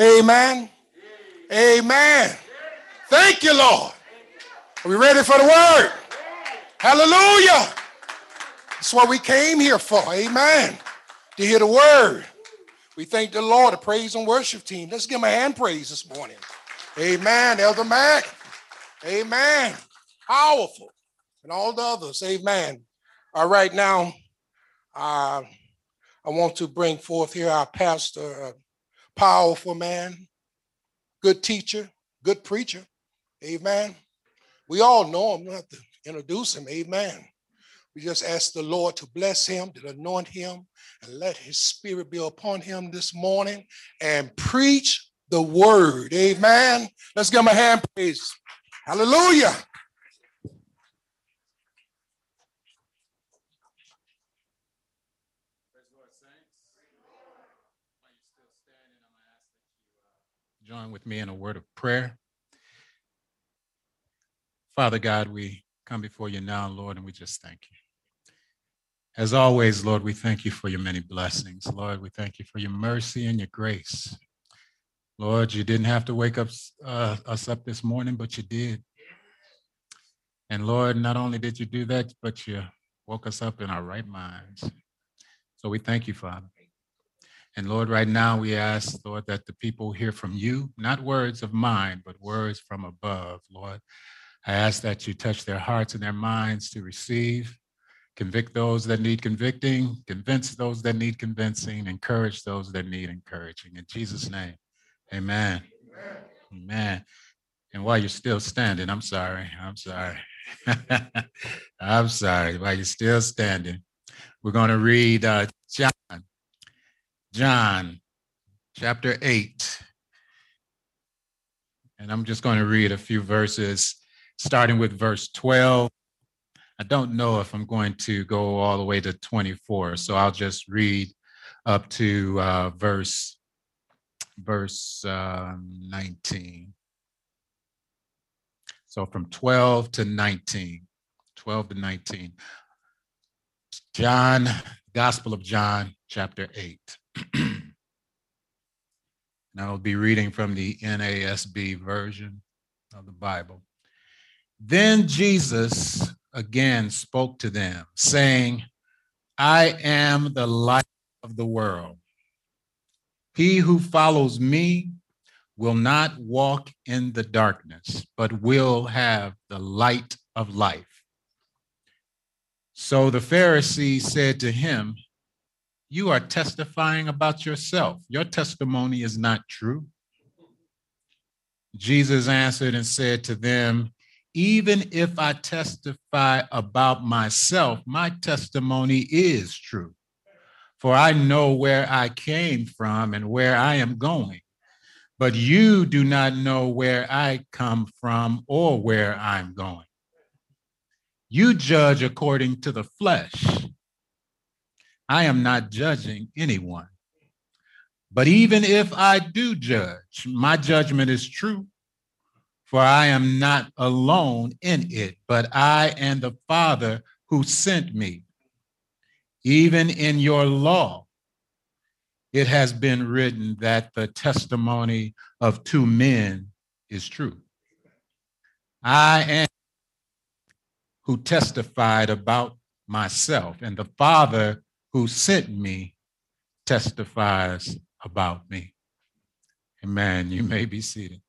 Amen. Amen. Thank you, Lord. Are we ready for the word? Hallelujah. That's what we came here for. Amen. To hear the word. We thank the Lord, the praise and worship team. Let's give them a hand praise this morning. Amen. Elder Mac. Amen. Powerful. And all the others. Amen. All right, now, uh, I want to bring forth here our pastor, uh, powerful man, good teacher, good preacher. Amen. We all know him. We have to introduce him. Amen. We just ask the Lord to bless him, to anoint him, and let his spirit be upon him this morning and preach the word. Amen. Let's give him a hand praise. Hallelujah. Join with me in a word of prayer. Father God, we come before you now, Lord, and we just thank you. As always, Lord, we thank you for your many blessings. Lord, we thank you for your mercy and your grace. Lord, you didn't have to wake up uh, us up this morning, but you did. And Lord, not only did you do that, but you woke us up in our right minds. So we thank you, Father. And Lord, right now we ask, Lord, that the people hear from you, not words of mine, but words from above, Lord. I ask that you touch their hearts and their minds to receive, convict those that need convicting, convince those that need convincing, encourage those that need encouraging. In Jesus' name, amen. Amen. And while you're still standing, I'm sorry, I'm sorry. I'm sorry, while you're still standing, we're going to read uh, John, John chapter 8. And I'm just going to read a few verses starting with verse 12. I don't know if I'm going to go all the way to 24, so I'll just read up to uh, verse verse uh, 19. So from 12 to 19, 12 to 19. John, Gospel of John, chapter 8. And I'll be reading from the NASB version of the Bible. Then Jesus again spoke to them, saying, I am the light of the world. He who follows me will not walk in the darkness, but will have the light of life. So the Pharisee said to him, You are testifying about yourself. Your testimony is not true. Jesus answered and said to them, even if I testify about myself, my testimony is true. For I know where I came from and where I am going. But you do not know where I come from or where I'm going. You judge according to the flesh. I am not judging anyone. But even if I do judge, my judgment is true for I am not alone in it, but I and the Father who sent me. Even in your law, it has been written that the testimony of two men is true. I am who testified about myself, and the Father who sent me testifies about me. Amen. You may be seated.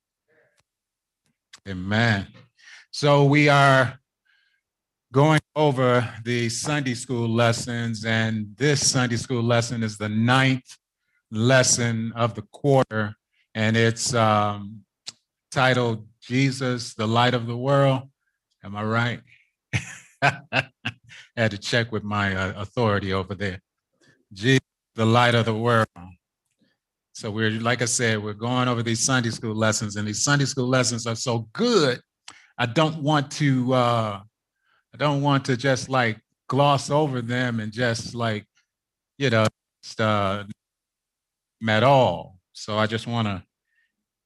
Amen. So we are going over the Sunday school lessons, and this Sunday school lesson is the ninth lesson of the quarter, and it's um, titled Jesus, the Light of the World. Am I right? Had to check with my uh, authority over there. Jesus, the light of the world. So we're, like I said, we're going over these Sunday school lessons, and these Sunday school lessons are so good. I don't want to, uh, I don't want to just like gloss over them and just like, you know, just, uh, at all. So I just want to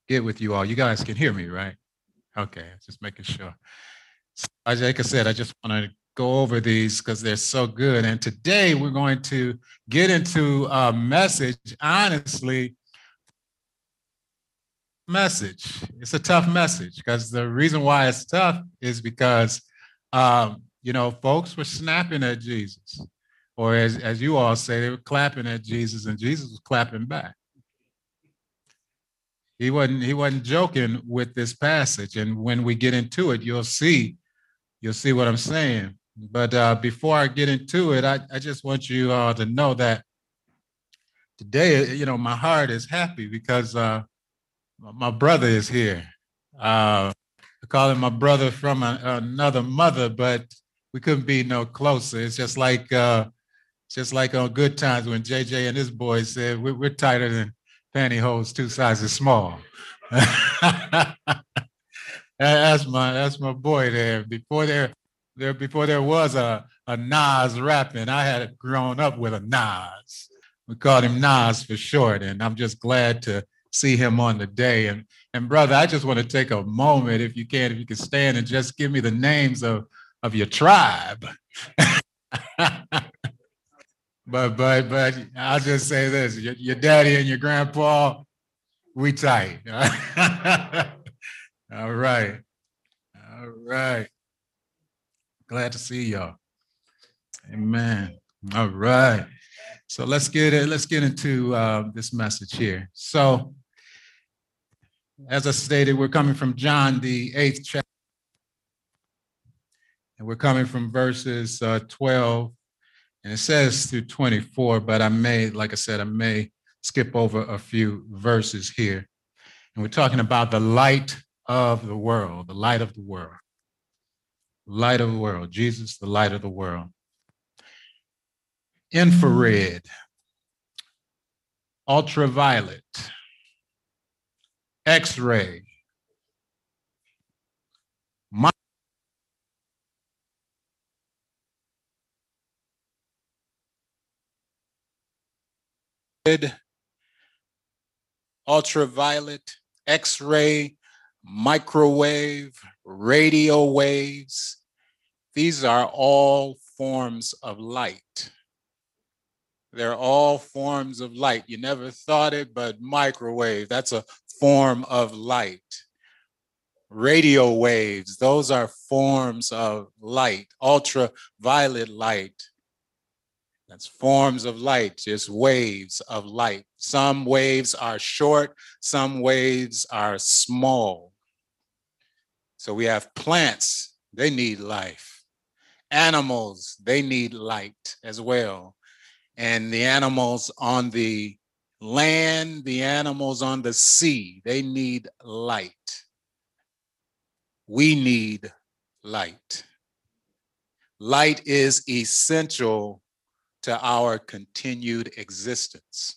get with you all. You guys can hear me, right? Okay, just making sure. So, like I said, I just want to go over these because they're so good. And today we're going to get into a message, honestly, message. It's a tough message because the reason why it's tough is because, um, you know, folks were snapping at Jesus, or as, as you all say, they were clapping at Jesus, and Jesus was clapping back. He wasn't he wasn't joking with this passage, and when we get into it, you'll see you'll see what I'm saying. But uh, before I get into it, I, I just want you all to know that today, you know, my heart is happy because uh, my brother is here. Uh, I call him my brother from a, another mother, but we couldn't be no closer. It's just like uh, just like on Good Times when JJ and his boys said we're, we're tighter than pantyhose two sizes small. that's my that's my boy there. Before there there before there was a a Nas rapping, I had grown up with a Nas. We called him Nas for short, and I'm just glad to see him on the day. And and brother, I just want to take a moment, if you can, if you can stand and just give me the names of of your tribe. but but but I'll just say this: your, your daddy and your grandpa, we tight. All right, all right. Glad to see y'all. Amen. All right. So let's get it. Let's get into uh, this message here. So as I stated, we're coming from John, the eighth chapter. And we're coming from verses uh, 12, and it says through 24, but I may, like I said, I may skip over a few verses here. And we're talking about the light of the world, the light of the world. Light of the world, Jesus, the light of the world. Infrared, ultraviolet, X ray. Ultraviolet, X ray, microwave, radio waves. These are all forms of light. They're all forms of light. You never thought it, but microwave, that's a form of light. Radio waves, those are forms of light. Ultraviolet light, that's forms of light, just waves of light. Some waves are short, some waves are small. So we have plants, they need life. Animals, they need light as well. And the animals on the land, the animals on the sea, they need light. We need light. Light is essential to our continued existence.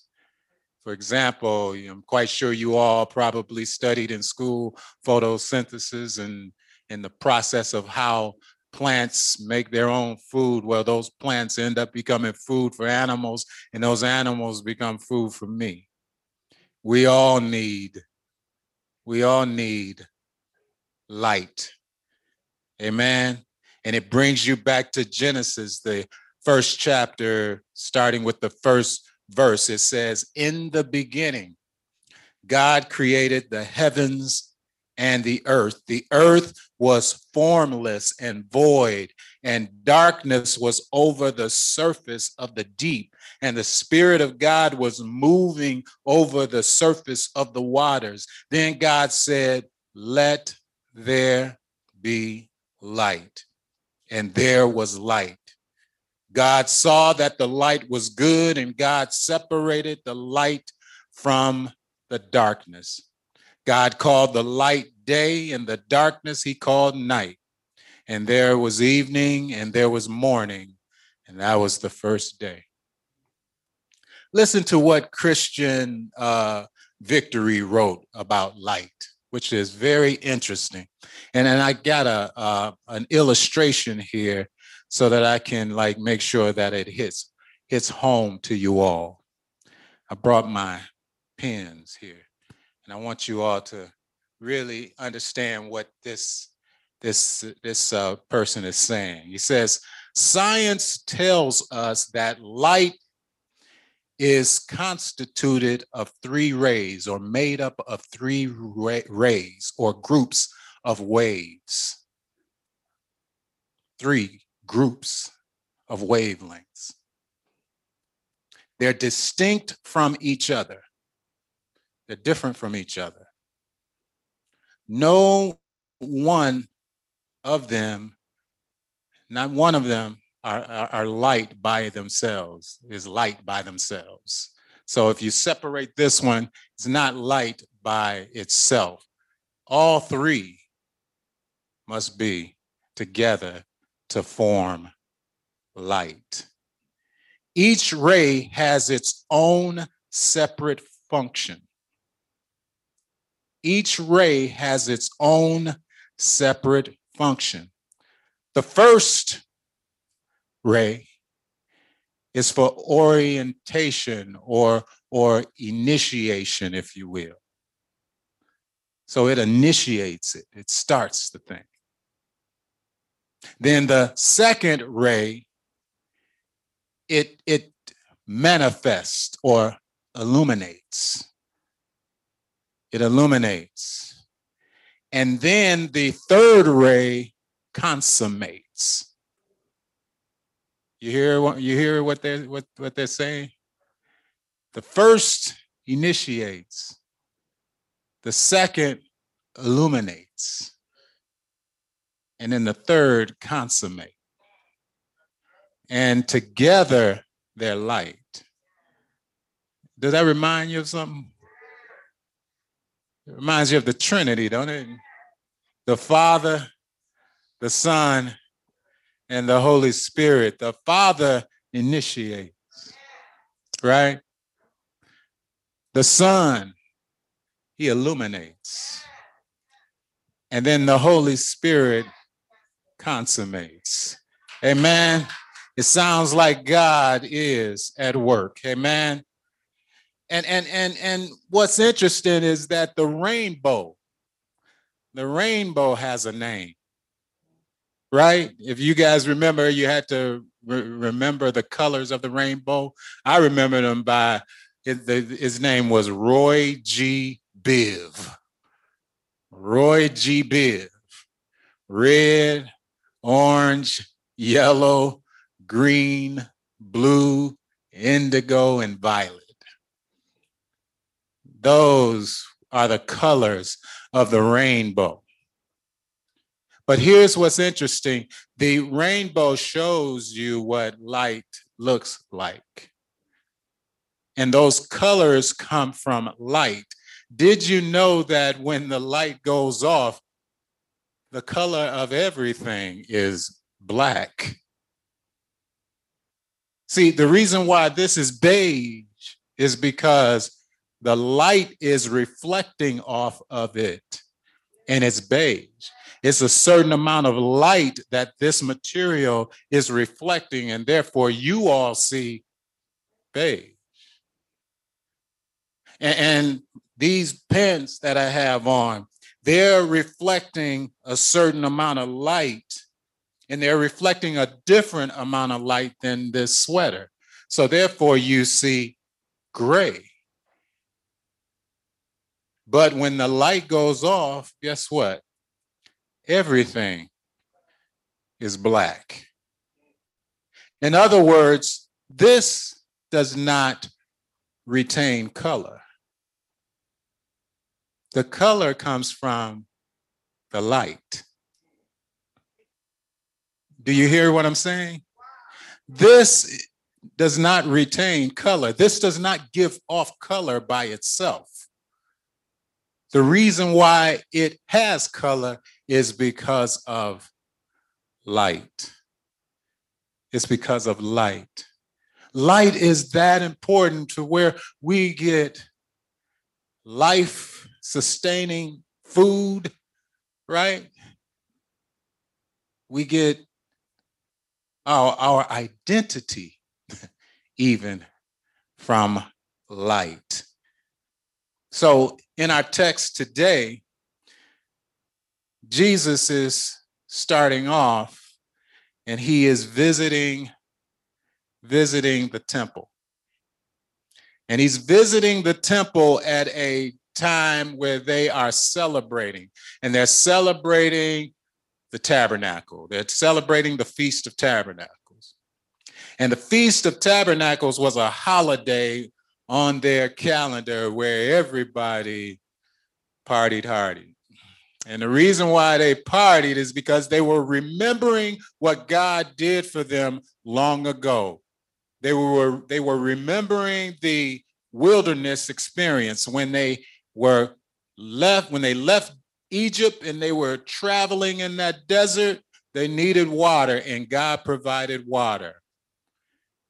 For example, I'm quite sure you all probably studied in school photosynthesis and in the process of how plants make their own food, well, those plants end up becoming food for animals, and those animals become food for me. We all need, we all need light. Amen. And it brings you back to Genesis, the first chapter, starting with the first verse. It says, In the beginning, God created the heavens and the earth. The earth was formless and void, and darkness was over the surface of the deep, and the Spirit of God was moving over the surface of the waters. Then God said, Let there be light. And there was light. God saw that the light was good, and God separated the light from the darkness. God called the light day, and the darkness he called night. And there was evening, and there was morning, and that was the first day. Listen to what Christian uh, Victory wrote about light, which is very interesting. And then I got a uh, an illustration here so that I can like make sure that it hits hits home to you all. I brought my pens here. And I want you all to really understand what this this this uh, person is saying. He says, "Science tells us that light is constituted of three rays or made up of three rays or groups of waves. Three groups of wavelengths. They're distinct from each other. They're different from each other. No one of them, not one of them are, are, are light by themselves, is light by themselves. So if you separate this one, it's not light by itself. All three must be together to form light. Each ray has its own separate function. Each ray has its own separate function. The first ray is for orientation or, or initiation, if you will. So it initiates it, it starts the thing. Then the second ray, it, it manifests or illuminates. It illuminates. And then the third ray consummates. You hear what you hear what they're what, what they're saying? The first initiates, the second illuminates, and then the third consummate. And together they're light. Does that remind you of something? It reminds you of the Trinity, don't it? The Father, the Son, and the Holy Spirit. The Father initiates, right? The Son, He illuminates. And then the Holy Spirit consummates. Amen. It sounds like God is at work. Amen. And and and and what's interesting is that the rainbow, the rainbow has a name right? If you guys remember, you had to re- remember the colors of the rainbow. I remember them by it, the, his name was Roy G. Biv. Roy G. Biv. Red, orange, yellow, green, blue, indigo, and violet. Those are the colors of the rainbow. But here's what's interesting the rainbow shows you what light looks like. And those colors come from light. Did you know that when the light goes off, the color of everything is black? See, the reason why this is beige is because the light is reflecting off of it and it's beige. It's a certain amount of light that this material is reflecting, and therefore you all see beige. And, and these pants that I have on, they're reflecting a certain amount of light, and they're reflecting a different amount of light than this sweater. So therefore, you see gray. But when the light goes off, guess what? everything is black. In other words, this does not retain color. The color comes from the light. Do you hear what I'm saying? This does not retain color. This does not give off color by itself. The reason why it has color is because of light. It's because of light. Light is that important to where we get life sustaining food, right? We get our, our identity even from light. So in our text today, Jesus is starting off and he is visiting visiting the temple. And he's visiting the temple at a time where they are celebrating, and they're celebrating the tabernacle. They're celebrating the Feast of Tabernacles. And the Feast of Tabernacles was a holiday on their calendar where everybody partied hardy. And the reason why they partied is because they were remembering what God did for them long ago. They were, they were remembering the wilderness experience when they were left, when they left Egypt and they were traveling in that desert, they needed water and God provided water.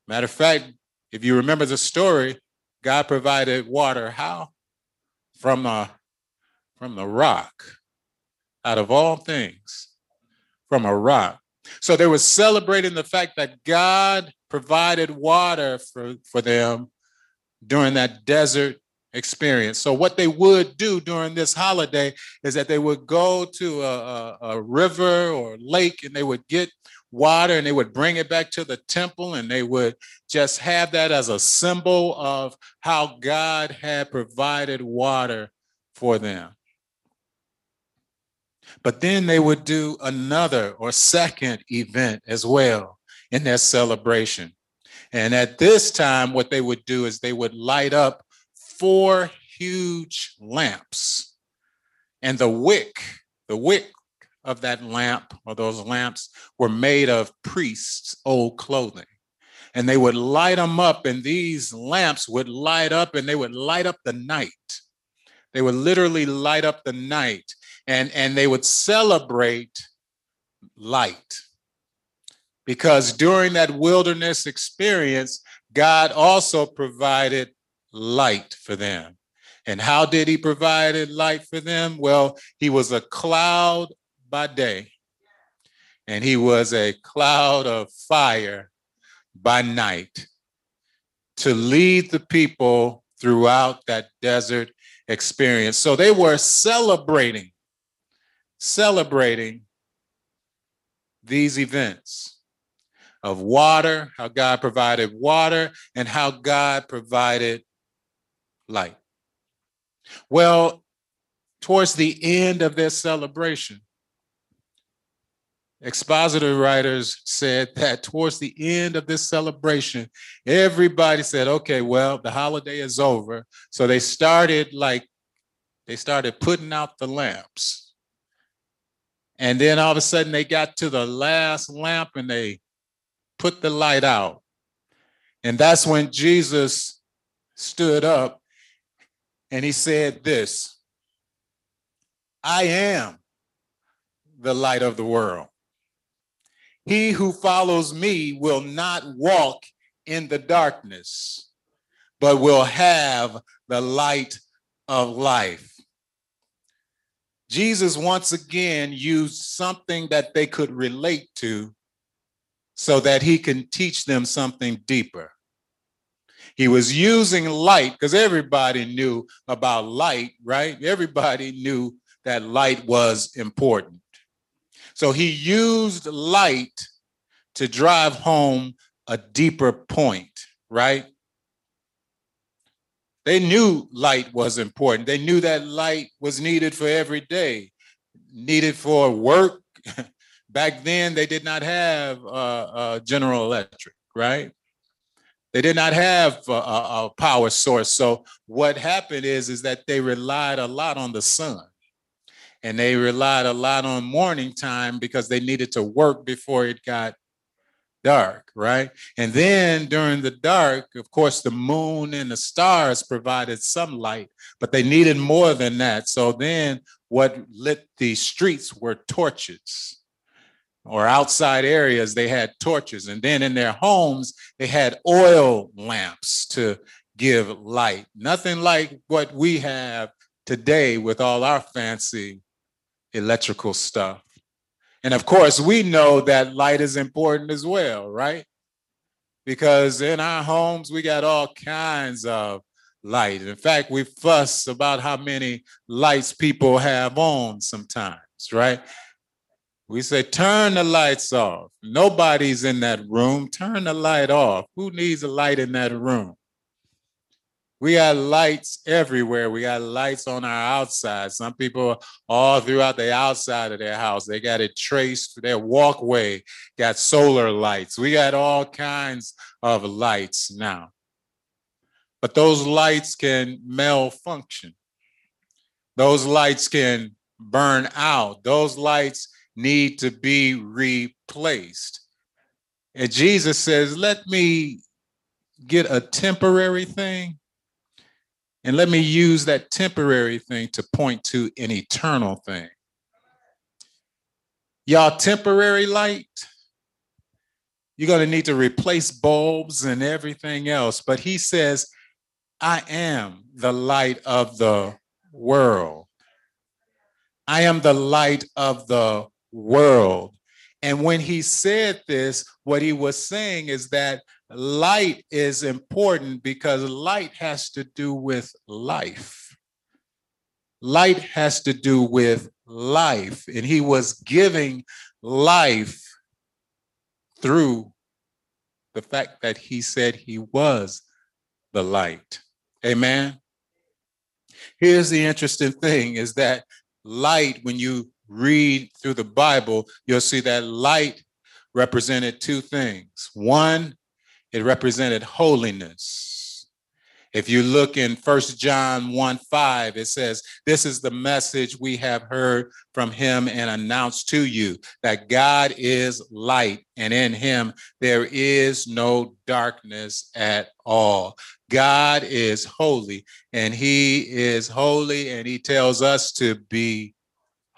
Matter of fact, if you remember the story, God provided water how? From the from the rock. Out of all things, from a rock. So they were celebrating the fact that God provided water for, for them during that desert experience. So, what they would do during this holiday is that they would go to a, a, a, river or lake and they would get water and they would bring it back to the temple and they would just have that as a symbol of how God had provided water for them. But then they would do another or second event as well in their celebration. And at this time, what they would do is they would light up four huge lamps. And the wick, the wick of that lamp or those lamps were made of priests' old clothing. And they would light them up, and these lamps would light up and they would light up the night. They would literally light up the night and, and they would celebrate light. Because during that wilderness experience, God also provided light for them. And how did he provide light for them? Well, he was a cloud by day, and he was a cloud of fire by night to lead the people throughout that desert experience. So they were celebrating, celebrating these events of water, how God provided water, and how God provided light. Well, towards the end of their celebration, expositor writers said that towards the end of this celebration, everybody said, okay, well, the holiday is over. So they started like, they started putting out the lamps. And then all of a sudden they got to the last lamp and they put the light out. And that's when Jesus stood up and he said this I am the light of the world. He who follows me will not walk in the darkness, but will have the light of life. Jesus once again used something that they could relate to so that he can teach them something deeper. He was using light because everybody knew about light, right? Everybody knew that light was important. So he used light to drive home a deeper point, right? They knew light was important. They knew that light was needed for every day, needed for work. Back then, they did not have uh, uh, General Electric, right? They did not have a, a, power source. So what happened is, is that they relied a lot on the sun. And they relied a lot on morning time because they needed to work before it got dark, right? And then during the dark, of course, the moon and the stars provided some light, but they needed more than that. So then what lit the streets were torches or outside areas, they had torches. And then in their homes, they had oil lamps to give light. Nothing like what we have today with all our fancy electrical stuff. And of course, we know that light is important as well, right? Because in our homes, we got all kinds of light. In fact, we fuss about how many lights people have on sometimes, right? We say, turn the lights off. Nobody's in that room. Turn the light off. Who needs a light in that room? We got lights everywhere. We got lights on our outside. Some people all throughout the outside of their house, they got it traced. For their walkway got solar lights. We got all kinds of lights now. But those lights can malfunction. Those lights can burn out. Those lights need to be replaced. And Jesus says, Let me get a temporary thing and let me use that temporary thing to point to an eternal thing. Y'all, temporary light, you're going to need to replace bulbs and everything else. But he says, I am the light of the world. I am the light of the world. And when he said this, what he was saying is that light is important because light has to do with life. Light has to do with life. And he was giving life through the fact that he said he was the light. Amen. Here's the interesting thing is that light, when you read through the Bible, you'll see that light represented two things. One, it represented holiness. If you look in First John 1 5, it says, This is the message we have heard from him and announced to you that God is light, and in him there is no darkness at all. God is holy, and he is holy, and he tells us to be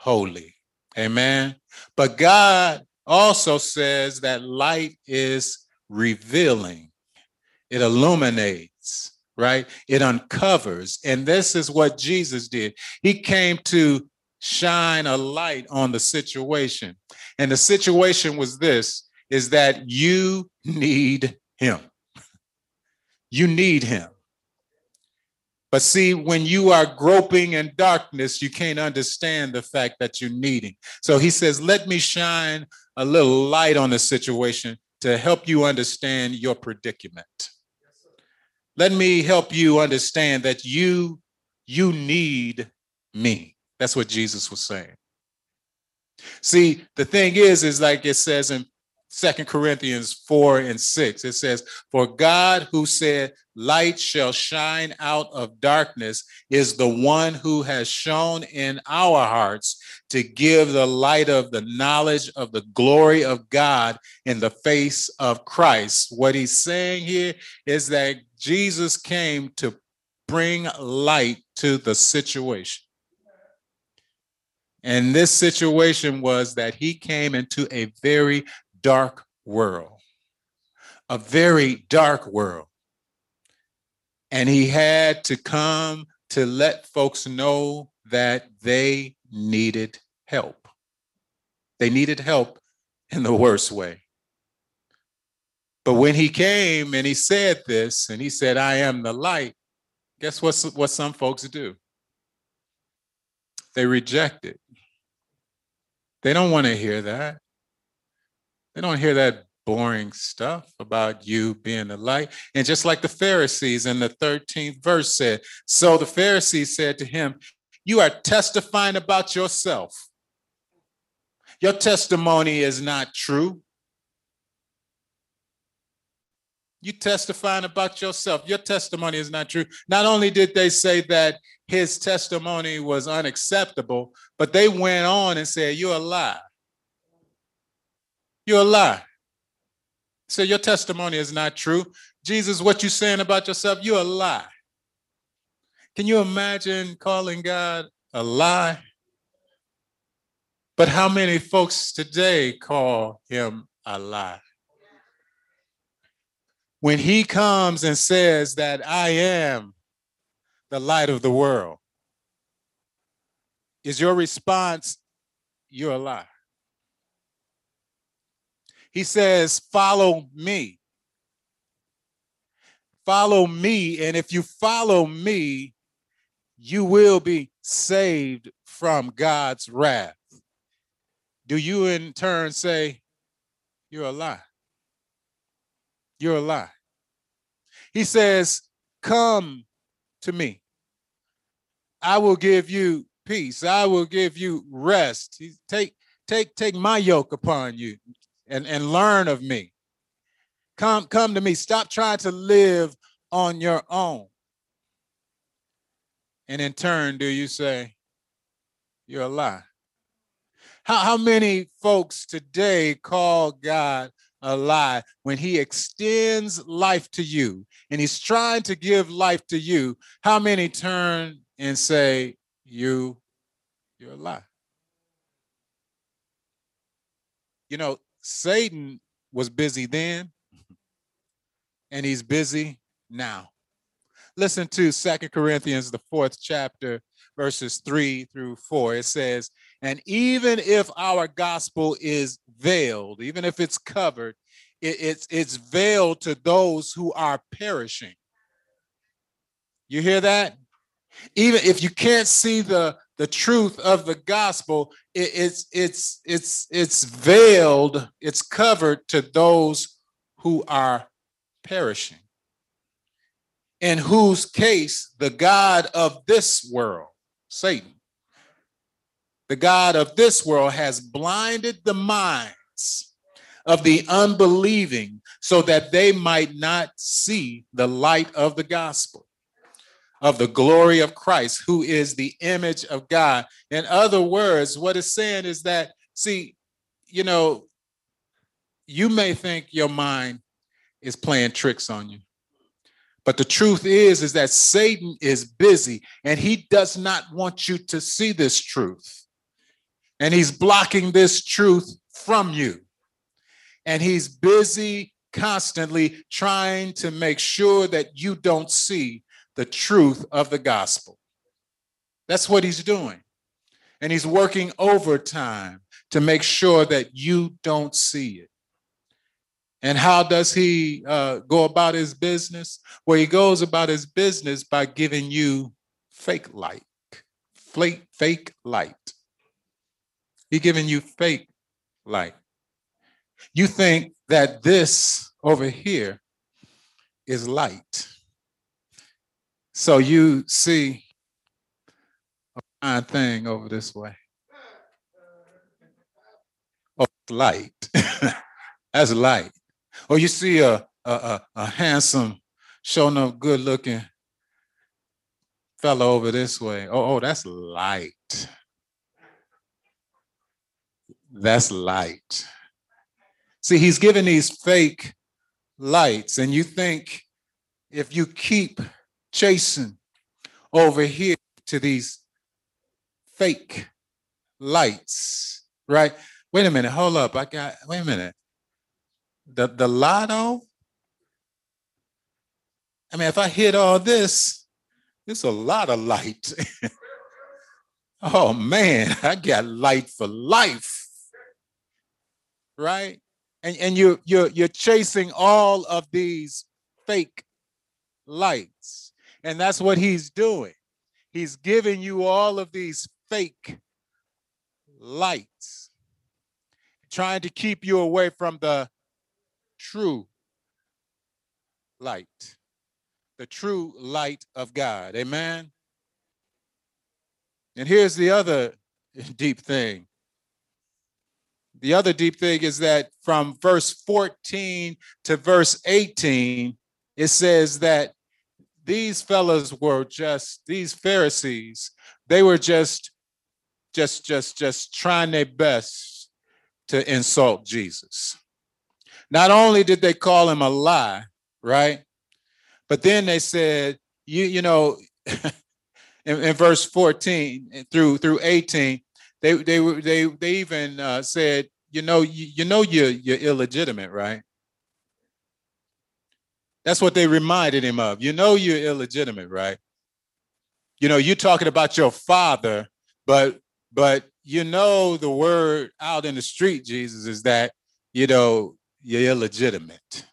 holy. Amen. But God also says that light is revealing, it illuminates, right? It uncovers. And this is what Jesus did. He came to shine a light on the situation. And the situation was this is that you need him. You need him. But see, when you are groping in darkness, you can't understand the fact that you're needing. So he says, Let me shine a little light on the situation to help you understand your predicament. Let me help you understand that you you need me. That's what Jesus was saying. See, the thing is, is like it says in Second Corinthians 4 and 6. It says, For God who said, Light shall shine out of darkness, is the one who has shown in our hearts to give the light of the knowledge of the glory of God in the face of Christ. What he's saying here is that Jesus came to bring light to the situation. And this situation was that he came into a very dark world, a very dark world. And he had to come to let folks know that they needed help. They needed help in the worst way. But when he came and he said this, and he said, I am the light, guess what, what some folks do? They reject it. They don't want to hear that. They don't hear that boring stuff about you being the light. And just like the Pharisees in the 13th verse said, so the Pharisees said to him, You are testifying about yourself. Your testimony is not true. You testifying about yourself. Your testimony is not true. Not only did they say that his testimony was unacceptable, but they went on and said, You're a lie. You're a lie. So your testimony is not true. Jesus, what you saying about yourself, you're a lie. Can you imagine calling God a lie? But how many folks today call him a lie? When he comes and says that I am the light of the world, is your response, you're a lie? He says, Follow me. Follow me. And if you follow me, you will be saved from God's wrath. Do you in turn say, You're a lie? You're a lie. He says, Come to me. I will give you peace. I will give you rest. Take, take, take my yoke upon you and, and learn of me. Come, come to me. Stop trying to live on your own. And in turn, do you say, You're a lie? How, how many folks today call God a lie when he extends life to you and he's trying to give life to you? How many turn and say, You, you're a lie? You know, Satan was busy then, mm-hmm. and he's busy now. Listen to Second Corinthians, the fourth chapter, verses three through four. It says, And even if our gospel is veiled, even if it's covered, it, it's, it's veiled to those who are perishing. You hear that? Even if you can't see the, the truth of the gospel, it, it's it's it's it's veiled, it's covered to those who are perishing. In whose case the God of this world, Satan, the God of this world has blinded the minds of the unbelieving so that they might not see the light of the gospel of the glory of Christ, who is the image of God. In other words, what it's saying is that, see, you know, you may think your mind is playing tricks on you. But the truth is, is that Satan is busy and he does not want you to see this truth. And he's blocking this truth from you. And he's busy constantly trying to make sure that you don't see the truth of the gospel. That's what he's doing. And he's working overtime to make sure that you don't see it. And how does he uh, go about his business? Well, he goes about his business by giving you fake light, fake, fake light. He's giving you fake light. You think that this over here is light. So you see a fine thing over this way. Oh, light. That's light. Or you see a, a, a, a handsome, showing up good looking fellow over this way. Oh, oh, that's light. That's light. See, he's giving these fake lights, and you think if you keep chasing over here to these fake lights, right? Wait a minute, hold up. I got, wait a minute the the lotto. I mean, if I hit all this, it's a lot of light. oh man, I got light for life. Right? And and you you're you're chasing all of these fake lights. And that's what he's doing. He's giving you all of these fake lights, trying to keep you away from the true light, the true light of God. Amen. And here's the other deep thing. The other deep thing is that from verse 14 to verse 18, it says that these fellas were just, these Pharisees, they were just, just, just, just trying their best to insult Jesus. Not only did they call him a lie, right? But then they said, you, you know, in, in, verse 14 through through 18, they they were they they even uh, said, you know, you, you know you're you're illegitimate, right? That's what they reminded him of. You know you're illegitimate, right? You know, you're talking about your father, but but you know the word out in the street, Jesus, is that you know you're illegitimate.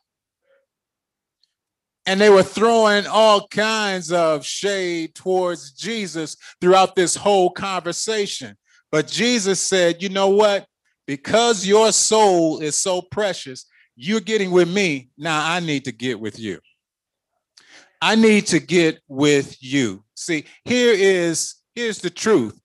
And they were throwing all kinds of shade towards Jesus throughout this whole conversation. But Jesus said, You know what? Because your soul is so precious, you're getting with me. Now I need to get with you. I need to get with you. See, here is here's the truth.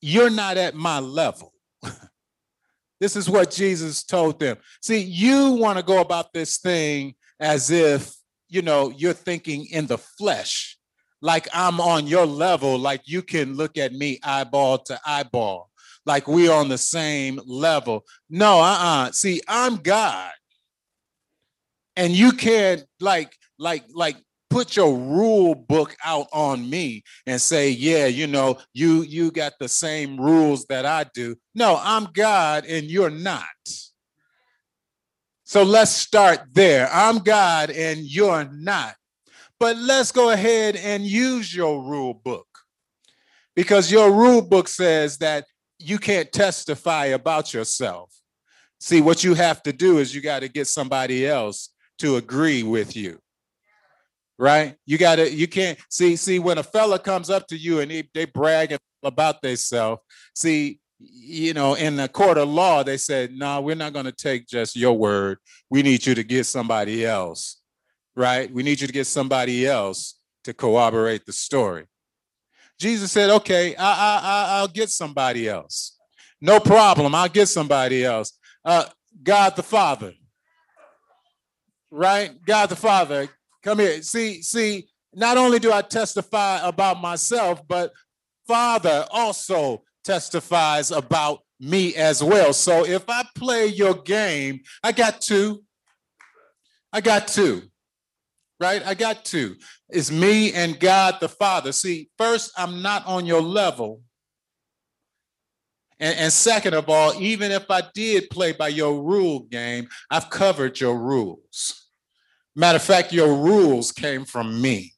You're not at my level. this is what Jesus told them. See, you want to go about this thing as if, you know, you're thinking in the flesh, like I'm on your level, like you can look at me eyeball to eyeball, like we're on the same level. No, uh-uh. See, I'm God. And you can't like like like put your rule book out on me and say yeah you know you you got the same rules that i do no i'm god and you're not so let's start there i'm god and you're not but let's go ahead and use your rule book because your rule book says that you can't testify about yourself see what you have to do is you got to get somebody else to agree with you right? You gotta, you can't see, see when a fella comes up to you and they, they brag about themselves. See, you know, in the court of law, they said, no, nah, we're not gonna take just your word. We need you to get somebody else, right? We need you to get somebody else to corroborate the story. Jesus said, okay, I, I, I, I'll get somebody else. No problem. I'll get somebody else. Uh, God the Father, right? God the Father, Come here. See, see, not only do I testify about myself, but Father also testifies about me as well. So if I play your game, I got two. I got two. Right? I got two. It's me and God the Father. See, first, I'm not on your level. And, and second of all, even if I did play by your rule game, I've covered your rules. Matter of fact, your rules came from me,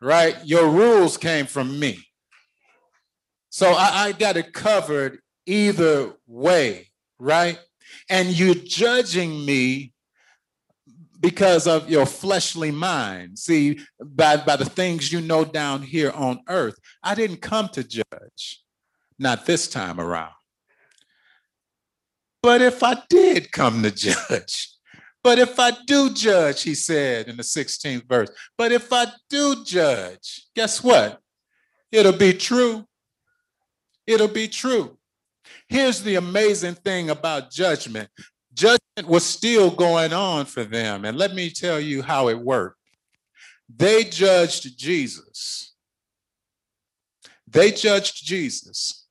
right? Your rules came from me. So I, I got it covered either way, right? And you're judging me because of your fleshly mind. See, by, by the things you know down here on earth. I didn't come to judge, not this time around. But if I did come to judge, but if I do judge, he said in the 16th verse, but if I do judge, guess what? It'll be true. It'll be true. Here's the amazing thing about judgment judgment was still going on for them. And let me tell you how it worked. They judged Jesus. They judged Jesus.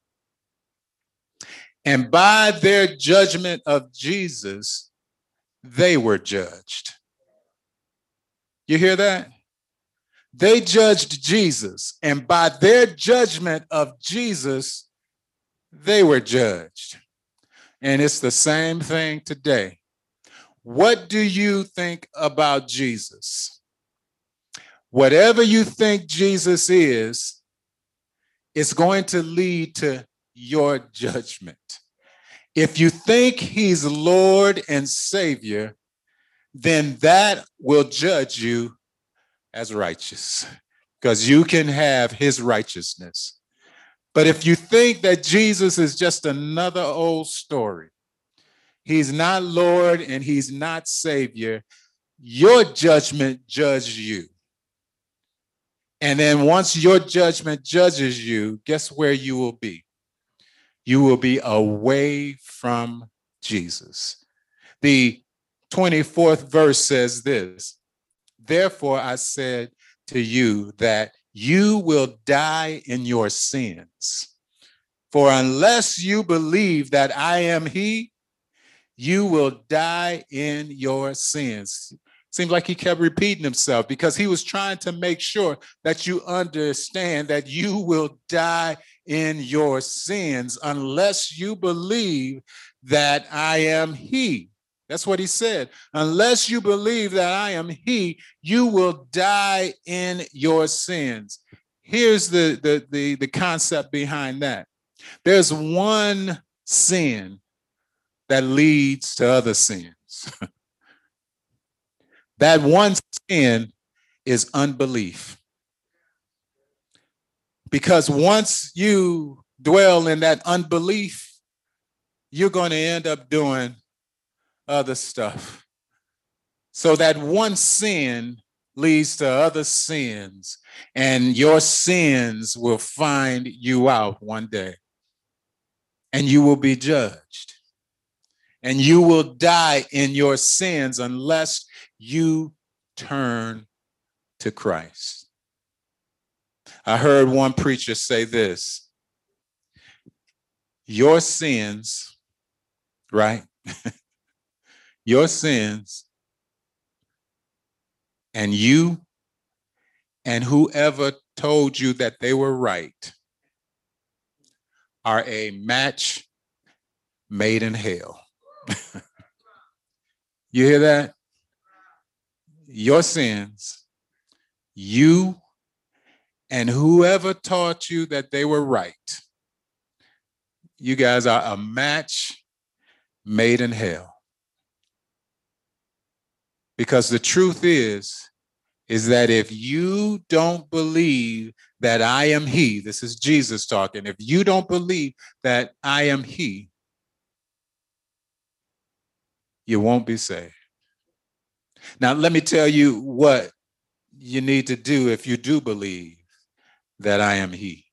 And by their judgment of Jesus, they were judged. You hear that? They judged Jesus, and by their judgment of Jesus, they were judged. And it's the same thing today. What do you think about Jesus? Whatever you think Jesus is, it's going to lead to your judgment. If you think he's Lord and Savior, then that will judge you as righteous because you can have his righteousness. But if you think that Jesus is just another old story, he's not Lord and he's not Savior, your judgment judges you. And then once your judgment judges you, guess where you will be? you will be away from Jesus. The 24th verse says this Therefore, I said to you that you will die in your sins. For unless you believe that I am He, you will die in your sins. Seems like he kept repeating himself because he was trying to make sure that you understand that you will die in your sins unless you believe that I am He. That's what he said. Unless you believe that I am He, you will die in your sins. Here's the, the, the, the concept behind that there's one sin that leads to other sins. that one sin is unbelief. Because once you dwell in that unbelief, you're going to end up doing other stuff. So that one sin leads to other sins, and your sins will find you out one day, and you will be judged. And you will die in your sins unless you turn to Christ. I heard one preacher say this Your sins, right? your sins and you and whoever told you that they were right are a match made in hell. you hear that? Your sins, you and whoever taught you that they were right, you guys are a match made in hell. Because the truth is, is that if you don't believe that I am He, this is Jesus talking, if you don't believe that I am He, you won't be saved. Now, let me tell you what you need to do if you do believe that I am He.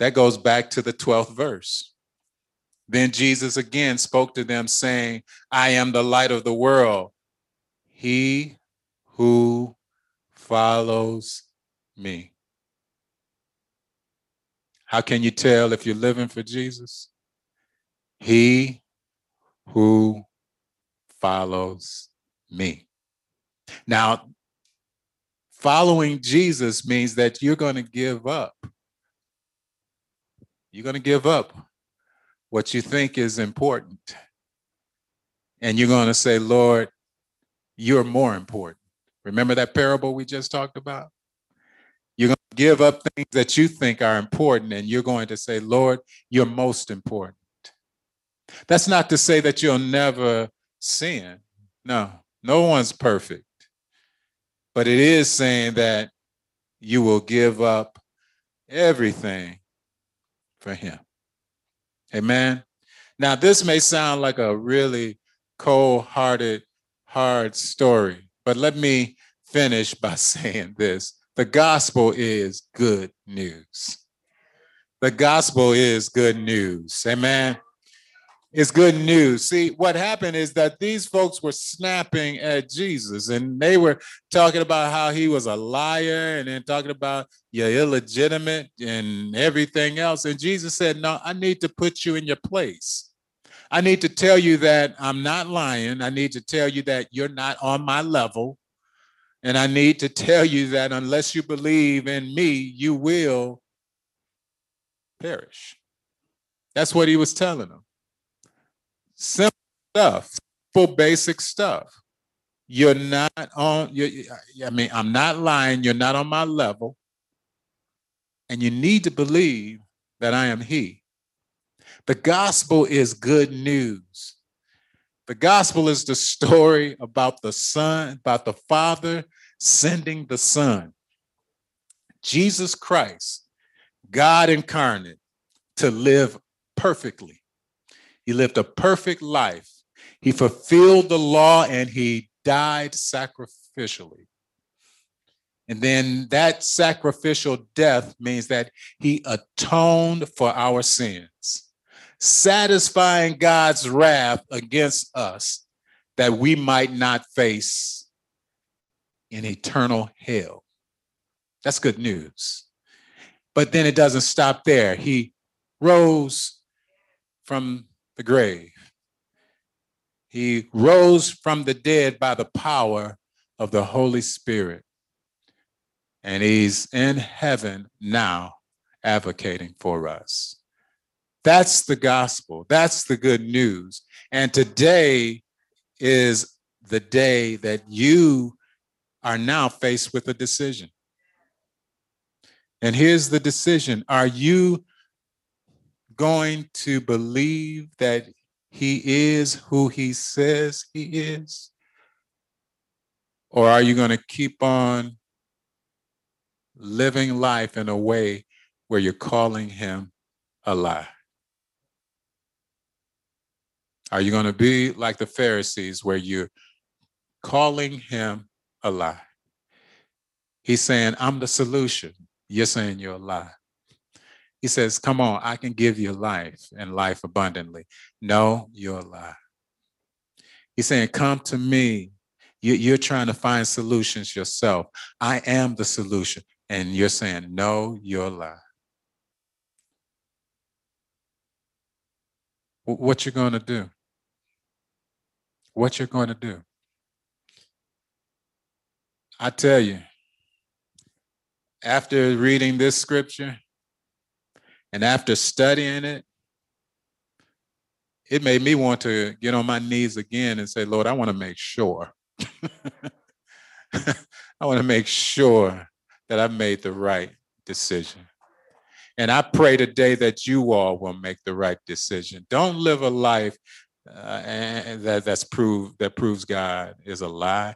That goes back to the 12th verse. Then Jesus again spoke to them, saying, I am the light of the world. He who follows me. How can you tell if you're living for Jesus? He who follows me. Now, following Jesus means that you're going to give up. You're going to give up what you think is important. And you're going to say, Lord, you're more important. Remember that parable we just talked about? You're going to give up things that you think are important, and you're going to say, Lord, you're most important. That's not to say that you'll never sin. No, no one's perfect. But it is saying that you will give up everything for Him. Amen. Now, this may sound like a really cold hearted hard story. But let me finish by saying this the gospel is good news. The gospel is good news. Amen. It's good news. See, what happened is that these folks were snapping at Jesus and they were talking about how he was a liar and then talking about you're illegitimate and everything else. And Jesus said, No, I need to put you in your place. I need to tell you that I'm not lying. I need to tell you that you're not on my level. And I need to tell you that unless you believe in me, you will perish. That's what he was telling them. Simple stuff, simple, basic stuff. You're not on, you I mean, I'm not lying. You're not on my level. And you need to believe that I am he. The gospel is good news. The gospel is the story about the Son, about the Father sending the Son, Jesus Christ, God incarnate, to live perfectly. He lived a perfect life. He fulfilled the law and he died sacrificially. And then that sacrificial death means that he atoned for our sins satisfying God's wrath against us that we might not face an eternal hell. That's good news. But then it doesn't stop there. He rose from the grave. He rose from the dead by the power of the Holy Spirit. And he's in heaven now advocating for us. That's the gospel. That's the good news. And today is the day that you are now faced with a decision. And here's the decision Are you going to believe that he is who he says he is? Or are you going to keep on living life in a way where you're calling him a lie? Are you going to be like the Pharisees where you're calling him a lie? He's saying, I'm the solution. You're saying you're a lie. He says, Come on, I can give you life and life abundantly. No, you're a lie. He's saying, Come to me. You're trying to find solutions yourself. I am the solution. And you're saying, No, you're a lie. What you're going to do? What you're going to do? I tell you, after reading this scripture and after studying it, it made me want to get on my knees again and say, Lord, I want to make sure. I want to make sure that I made the right decision. And I pray today that you all will make the right decision. Don't live a life uh, and that that's proved that proves God is a lie.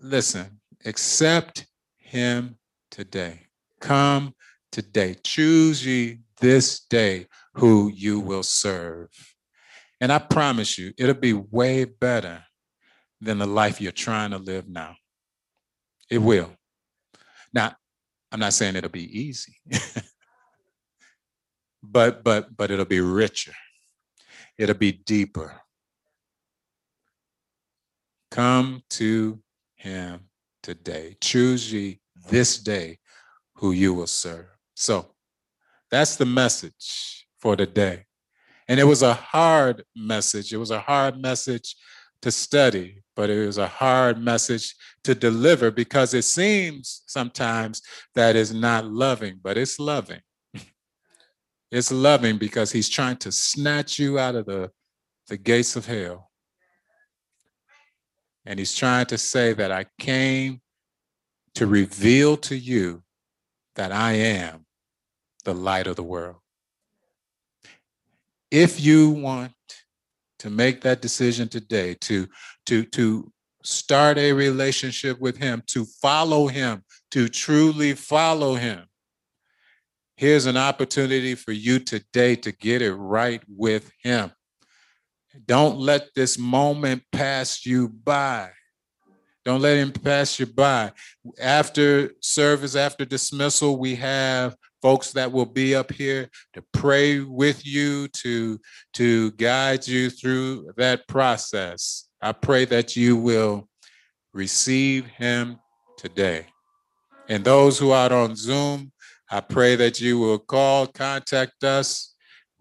Listen, accept Him today. Come today. Choose ye this day who you will serve. And I promise you, it'll be way better than the life you're trying to live now. It will. Now, I'm not saying it'll be easy. but but but it'll be richer. It'll be deeper. Come to him today. Choose ye this day who you will serve. So that's the message for today. And it was a hard message. It was a hard message to study, but it was a hard message to deliver because it seems sometimes that is not loving, but it's loving. It's loving because he's trying to snatch you out of the, the gates of hell. And he's trying to say that I came to reveal to you that I am the light of the world. If you want to make that decision today, to, to, to start a relationship with Him, to follow Him, to truly follow Him, here's an opportunity for you today to get it right with Him. Don't let this moment pass you by. Don't let him pass you by. After service, after dismissal, we have folks that will be up here to pray with you, to, to guide you through that process. I pray that you will receive him today. And those who are on Zoom, I pray that you will call, contact us,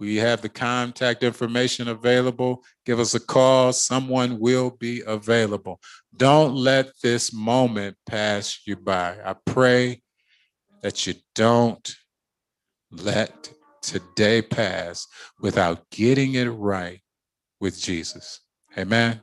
we have the contact information available. Give us a call. Someone will be available. Don't let this moment pass you by. I pray that you don't let today pass without getting it right with Jesus. Amen.